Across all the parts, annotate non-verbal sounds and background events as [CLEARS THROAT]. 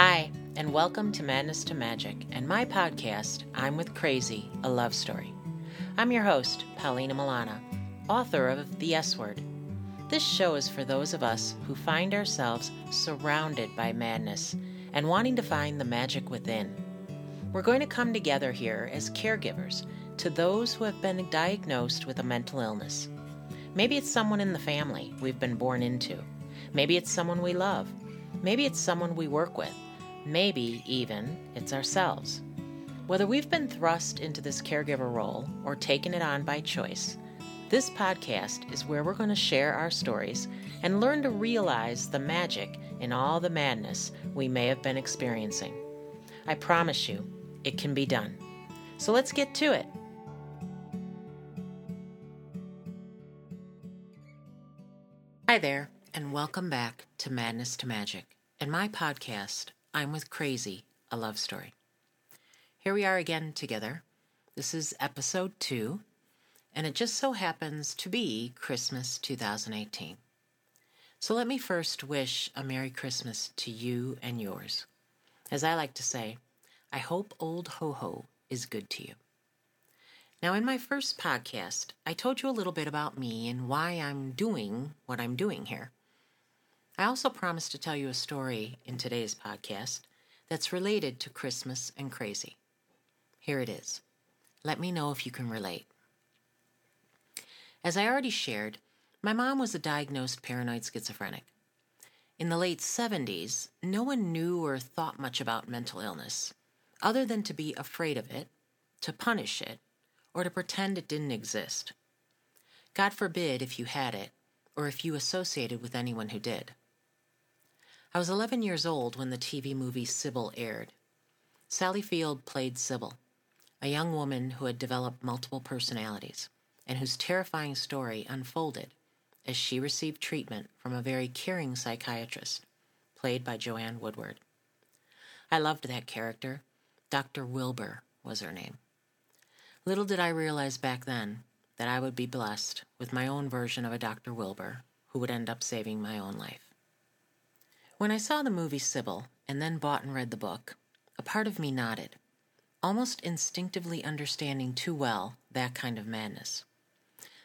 Hi, and welcome to Madness to Magic and my podcast, I'm with Crazy, a love story. I'm your host, Paulina Milana, author of The S Word. This show is for those of us who find ourselves surrounded by madness and wanting to find the magic within. We're going to come together here as caregivers to those who have been diagnosed with a mental illness. Maybe it's someone in the family we've been born into. Maybe it's someone we love. Maybe it's someone we work with. Maybe even it's ourselves. Whether we've been thrust into this caregiver role or taken it on by choice, this podcast is where we're going to share our stories and learn to realize the magic in all the madness we may have been experiencing. I promise you, it can be done. So let's get to it. Hi there, and welcome back to Madness to Magic and my podcast, I'm with Crazy, a love story. Here we are again together. This is episode two, and it just so happens to be Christmas 2018. So let me first wish a Merry Christmas to you and yours. As I like to say, I hope old ho ho is good to you. Now, in my first podcast, I told you a little bit about me and why I'm doing what I'm doing here. I also promised to tell you a story in today's podcast that's related to Christmas and crazy. Here it is. Let me know if you can relate. As I already shared, my mom was a diagnosed paranoid schizophrenic. In the late 70s, no one knew or thought much about mental illness, other than to be afraid of it, to punish it, or to pretend it didn't exist. God forbid if you had it, or if you associated with anyone who did. I was 11 years old when the TV movie Sybil aired. Sally Field played Sybil, a young woman who had developed multiple personalities and whose terrifying story unfolded as she received treatment from a very caring psychiatrist, played by Joanne Woodward. I loved that character. Dr. Wilbur was her name. Little did I realize back then that I would be blessed with my own version of a Dr. Wilbur who would end up saving my own life. When I saw the movie Sybil and then bought and read the book, a part of me nodded, almost instinctively understanding too well that kind of madness.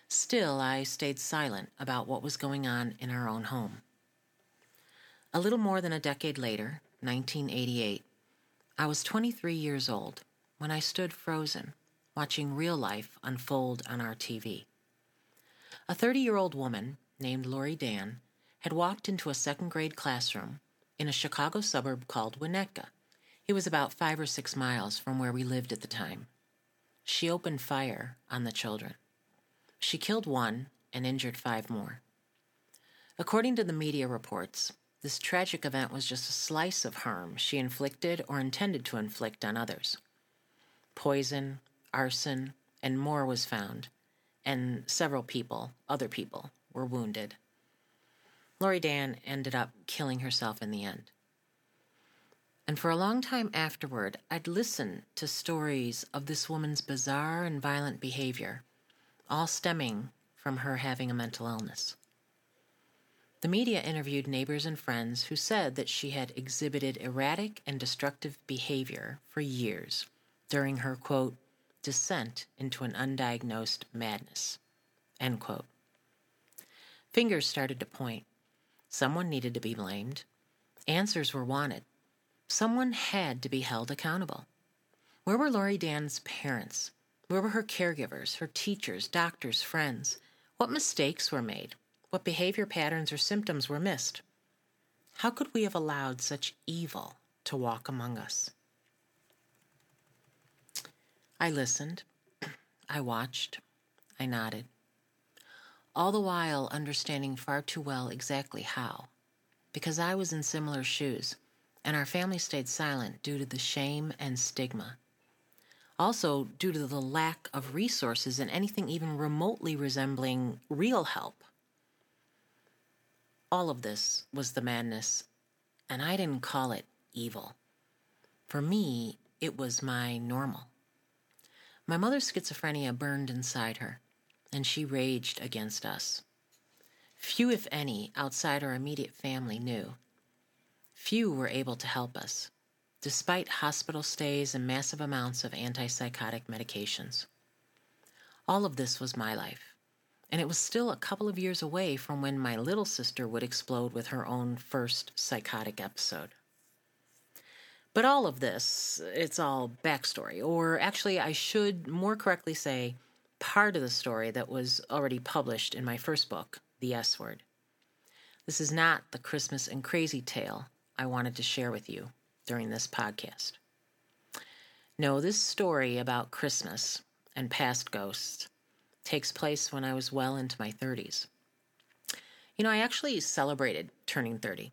Still, I stayed silent about what was going on in our own home. A little more than a decade later, 1988, I was 23 years old when I stood frozen watching real life unfold on our TV. A 30 year old woman named Laurie Dann had walked into a second grade classroom in a Chicago suburb called Winnetka. It was about five or six miles from where we lived at the time. She opened fire on the children. She killed one and injured five more. According to the media reports, this tragic event was just a slice of harm she inflicted or intended to inflict on others. Poison, arson, and more was found, and several people, other people, were wounded. Laurie Dann ended up killing herself in the end. And for a long time afterward, I'd listen to stories of this woman's bizarre and violent behavior, all stemming from her having a mental illness. The media interviewed neighbors and friends who said that she had exhibited erratic and destructive behavior for years during her, quote, descent into an undiagnosed madness. End quote. Fingers started to point. Someone needed to be blamed. Answers were wanted. Someone had to be held accountable. Where were Laurie Dann's parents? Where were her caregivers, her teachers, doctors, friends? What mistakes were made? What behavior patterns or symptoms were missed? How could we have allowed such evil to walk among us? I listened. [CLEARS THROAT] I watched. I nodded. All the while understanding far too well exactly how, because I was in similar shoes, and our family stayed silent due to the shame and stigma. Also, due to the lack of resources and anything even remotely resembling real help. All of this was the madness, and I didn't call it evil. For me, it was my normal. My mother's schizophrenia burned inside her, and she raged against us. Few, if any, outside our immediate family knew. Few were able to help us, despite hospital stays and massive amounts of antipsychotic medications. All of this was my life, and it was still a couple of years away from when my little sister would explode with her own first psychotic episode. But all of this, it's all backstory, or actually, I should more correctly say, part of the story that was already published in my first book, The S Word. This is not the Christmas and crazy tale I wanted to share with you during this podcast. No, this story about Christmas and past ghosts takes place when I was well into my 30s. You know, I actually celebrated turning 30.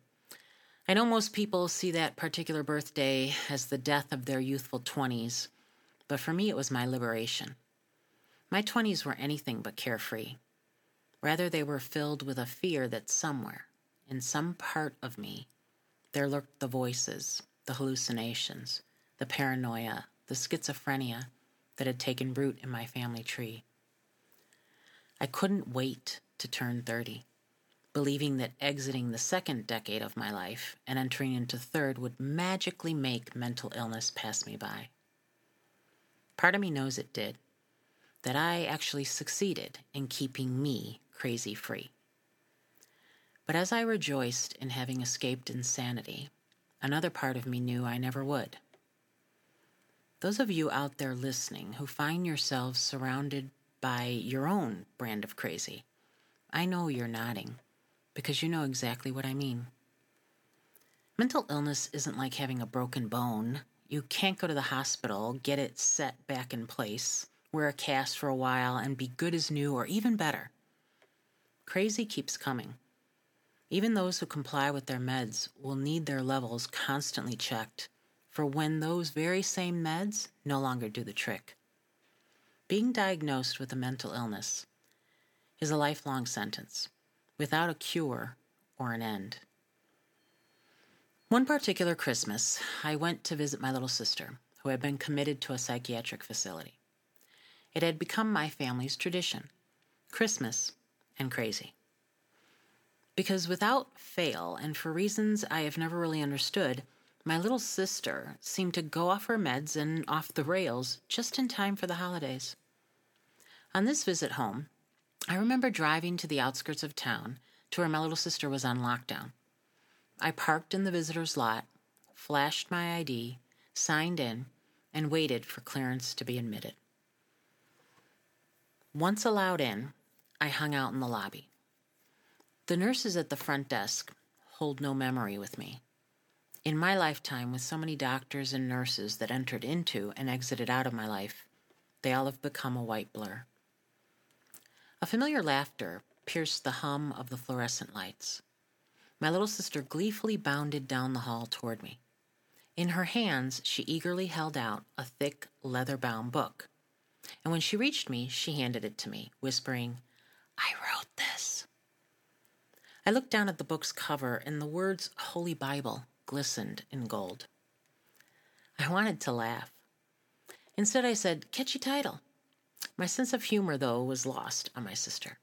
I know most people see that particular birthday as the death of their youthful 20s, but for me it was my liberation. My 20s were anything but carefree. Rather, they were filled with a fear that somewhere, in some part of me, there lurked the voices, the hallucinations, the paranoia, the schizophrenia that had taken root in my family tree. I couldn't wait to turn 30, believing that exiting the second decade of my life and entering into third would magically make mental illness pass me by. Part of me knows it did, that I actually succeeded in keeping me crazy free. But as I rejoiced in having escaped insanity, another part of me knew I never would. Those of you out there listening who find yourselves surrounded by your own brand of crazy, I know you're nodding because you know exactly what I mean. Mental illness isn't like having a broken bone. You can't go to the hospital, get it set back in place, wear a cast for a while, and be good as new or even better. Crazy keeps coming. Even those who comply with their meds will need their levels constantly checked for when those very same meds no longer do the trick. Being diagnosed with a mental illness is a lifelong sentence without a cure or an end. One particular Christmas, I went to visit my little sister, who had been committed to a psychiatric facility. It had become my family's tradition Christmas and crazy. Because without fail, and for reasons I have never really understood, my little sister seemed to go off her meds and off the rails just in time for the holidays. On this visit home, I remember driving to the outskirts of town to where my little sister was on lockdown. I parked in the visitor's lot, flashed my ID, signed in, and waited for clearance to be admitted. Once allowed in, I hung out in the lobby. The nurses at the front desk hold no memory with me. In my lifetime, with so many doctors and nurses that entered into and exited out of my life, they all have become a white blur. A familiar laughter pierced the hum of the fluorescent lights. My little sister gleefully bounded down the hall toward me. In her hands, she eagerly held out a thick, leather bound book. And when she reached me, she handed it to me, whispering, I wrote this. I looked down at the book's cover, and the words Holy Bible glistened in gold. I wanted to laugh. Instead, I said, Catchy title. My sense of humor, though, was lost on my sister.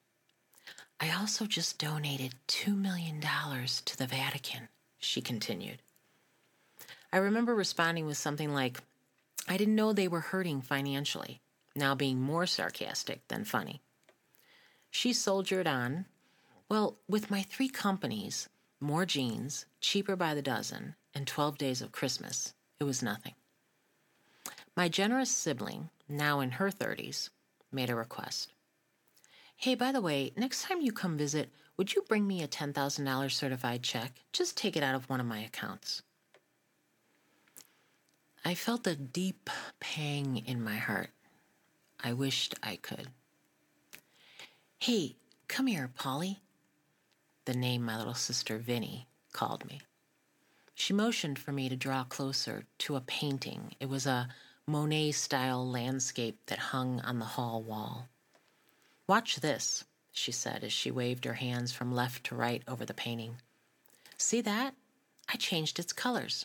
I also just donated $2 million to the Vatican, she continued. I remember responding with something like, I didn't know they were hurting financially, now being more sarcastic than funny. She soldiered on, well, with my three companies, more jeans, cheaper by the dozen, and 12 days of Christmas, it was nothing. My generous sibling, now in her 30s, made a request. Hey, by the way, next time you come visit, would you bring me a $10,000 certified check? Just take it out of one of my accounts. I felt a deep pang in my heart. I wished I could. Hey, come here, Polly the name my little sister Vinnie called me. She motioned for me to draw closer to a painting. It was a Monet style landscape that hung on the hall wall. Watch this, she said as she waved her hands from left to right over the painting. See that? I changed its colors.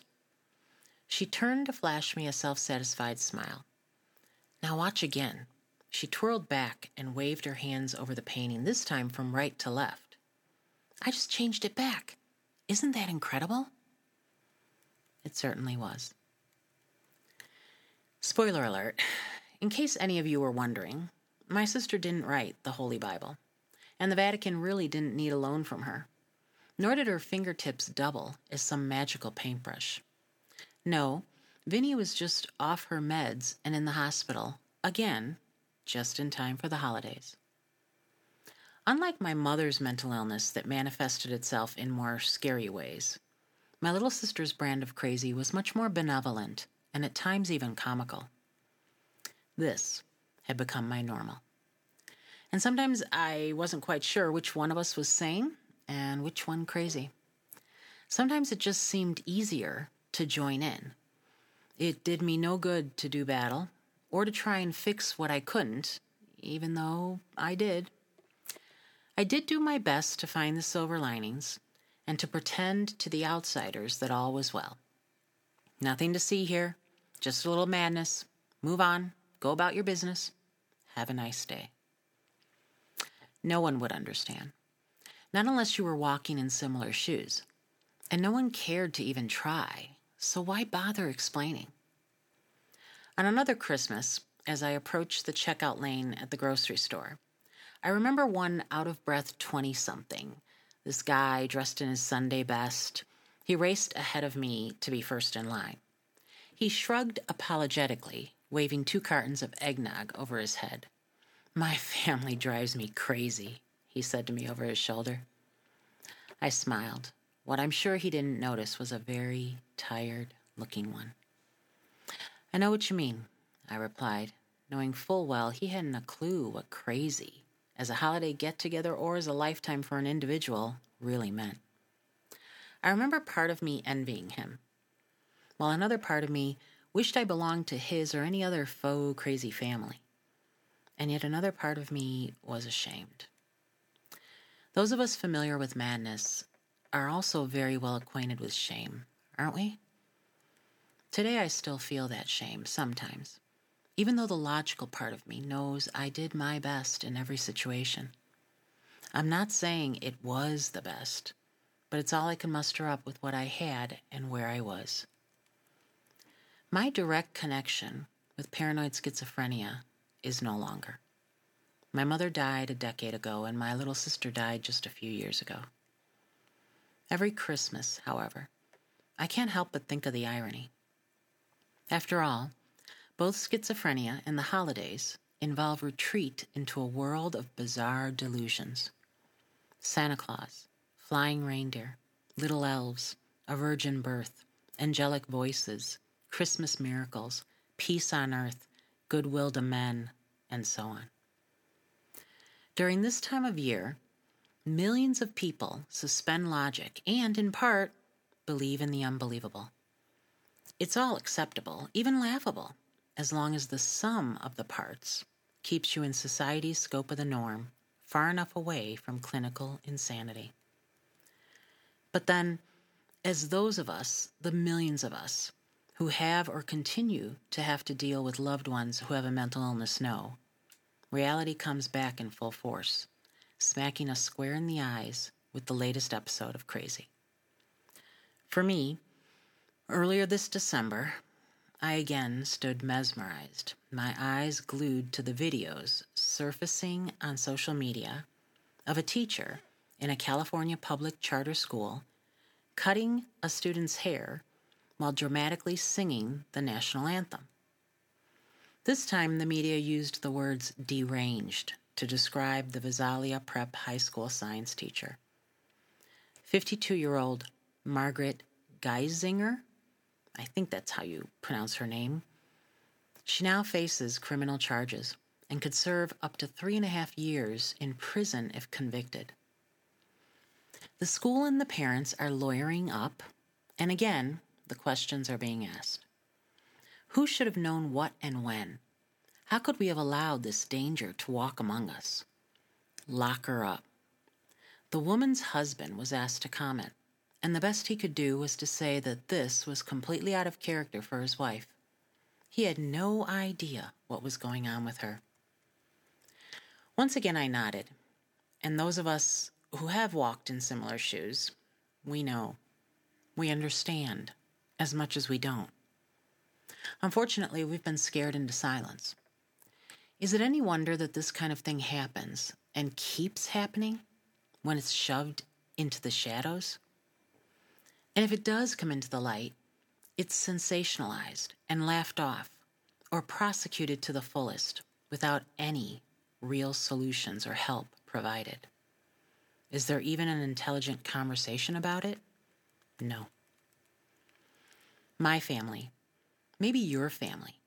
She turned to flash me a self satisfied smile. Now watch again. She twirled back and waved her hands over the painting, this time from right to left. I just changed it back. Isn't that incredible? It certainly was. Spoiler alert in case any of you were wondering, my sister didn't write the Holy Bible, and the Vatican really didn't need a loan from her, nor did her fingertips double as some magical paintbrush. No, Vinnie was just off her meds and in the hospital, again, just in time for the holidays. Unlike my mother's mental illness that manifested itself in more scary ways, my little sister's brand of crazy was much more benevolent and at times even comical. This had become my normal. And sometimes I wasn't quite sure which one of us was sane and which one crazy. Sometimes it just seemed easier to join in. It did me no good to do battle or to try and fix what I couldn't, even though I did. I did do my best to find the silver linings and to pretend to the outsiders that all was well. Nothing to see here, just a little madness. Move on, go about your business. Have a nice day. No one would understand, not unless you were walking in similar shoes. And no one cared to even try, so why bother explaining? On another Christmas, as I approached the checkout lane at the grocery store, I remember one out of breath 20 something. This guy dressed in his Sunday best. He raced ahead of me to be first in line. He shrugged apologetically, waving two cartons of eggnog over his head. My family drives me crazy, he said to me over his shoulder. I smiled. What I'm sure he didn't notice was a very tired looking one. I know what you mean, I replied, knowing full well he hadn't a clue what crazy as a holiday get together or as a lifetime for an individual really meant. I remember part of me envying him, while another part of me wished I belonged to his or any other faux crazy family. And yet another part of me was ashamed. Those of us familiar with madness are also very well acquainted with shame, aren't we? Today I still feel that shame sometimes even though the logical part of me knows I did my best in every situation. I'm not saying it was the best, but it's all I can muster up with what I had and where I was. My direct connection with paranoid schizophrenia is no longer. My mother died a decade ago, and my little sister died just a few years ago. Every Christmas, however, I can't help but think of the irony. After all, both schizophrenia and the holidays involve retreat into a world of bizarre delusions. Santa Claus, flying reindeer, little elves, a virgin birth, angelic voices, Christmas miracles, peace on earth, goodwill to men, and so on. During this time of year, millions of people suspend logic and, in part, believe in the unbelievable. It's all acceptable, even laughable as long as the sum of the parts keeps you in society's scope of the norm, far enough away from clinical insanity. But then, as those of us, the millions of us, who have or continue to have to deal with loved ones who have a mental illness know, reality comes back in full force, smacking us square in the eyes with the latest episode of Crazy. For me, earlier this December, I again stood mesmerized, my eyes glued to the videos surfacing on social media of a teacher in a California public charter school cutting a student's hair while dramatically singing the national anthem. This time, the media used the words deranged to describe the Visalia Prep High School science teacher. 52 year old Margaret Gieszinger I think that's how you pronounce her name. She now faces criminal charges and could serve up to three and a half years in prison if convicted. The school and the parents are lawyering up, and again, the questions are being asked. Who should have known what and when? How could we have allowed this danger to walk among us? Lock her up. The woman's husband was asked to comment and the best he could do was to say that this was completely out of character for his wife. He had no idea what was going on with her. Once again, I nodded, and those of us who have walked in similar shoes, we know, we understand, as much as we don't. Unfortunately, we've been scared into silence. Is it any wonder that this kind of thing happens and keeps happening when it's shoved into the shadows? And if it does come into the light, it's sensationalized and laughed off or prosecuted to the fullest without any real solutions or help provided. Is there even an intelligent conversation about it? No. My family, maybe your family,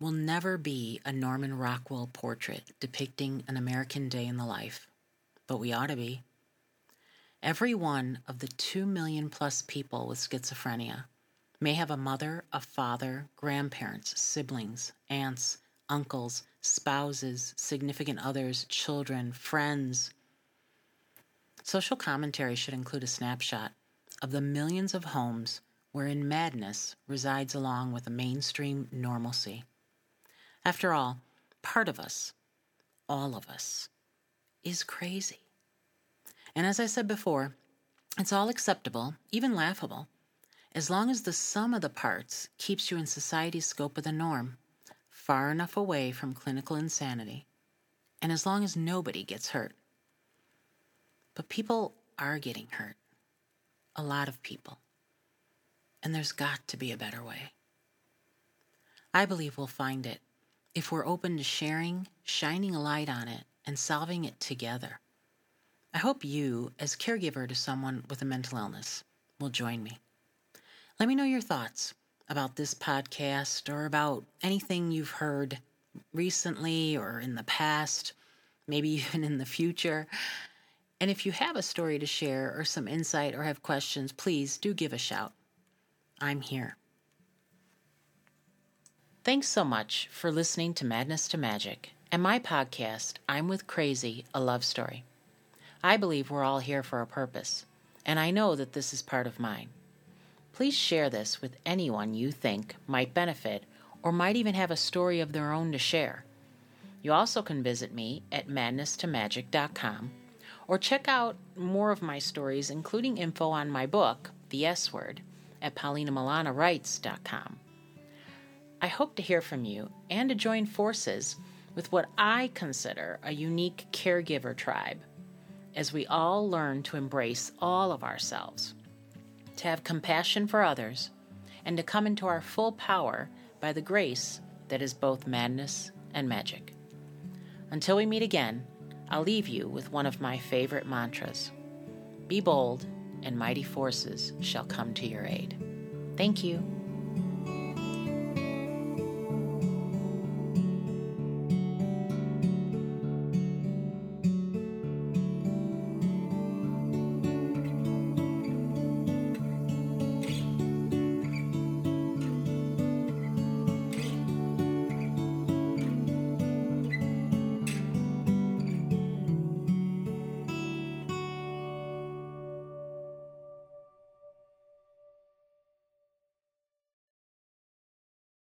will never be a Norman Rockwell portrait depicting an American day in the life, but we ought to be. Every one of the two million plus people with schizophrenia may have a mother, a father, grandparents, siblings, aunts, uncles, spouses, significant others, children, friends. Social commentary should include a snapshot of the millions of homes wherein madness resides along with a mainstream normalcy. After all, part of us, all of us, is crazy. And as I said before, it's all acceptable, even laughable, as long as the sum of the parts keeps you in society's scope of the norm, far enough away from clinical insanity, and as long as nobody gets hurt. But people are getting hurt. A lot of people. And there's got to be a better way. I believe we'll find it if we're open to sharing, shining a light on it, and solving it together. I hope you, as caregiver to someone with a mental illness, will join me. Let me know your thoughts about this podcast or about anything you've heard recently or in the past, maybe [LAUGHS] even in the future. And if you have a story to share or some insight or have questions, please do give a shout. I'm here. Thanks so much for listening to Madness to Magic and my podcast, I'm with Crazy, a love story. I believe we're all here for a purpose, and I know that this is part of mine. Please share this with anyone you think might benefit or might even have a story of their own to share. You also can visit me at madnesstomagic.com or check out more of my stories, including info on my book, The S Word, at paulinamilanawrites.com. I hope to hear from you and to join forces with what I consider a unique caregiver tribe as we all learn to embrace all of ourselves, to have compassion for others, and to come into our full power by the grace that is both madness and magic. Until we meet again, I'll leave you with one of my favorite mantras Be bold, and mighty forces shall come to your aid. Thank you.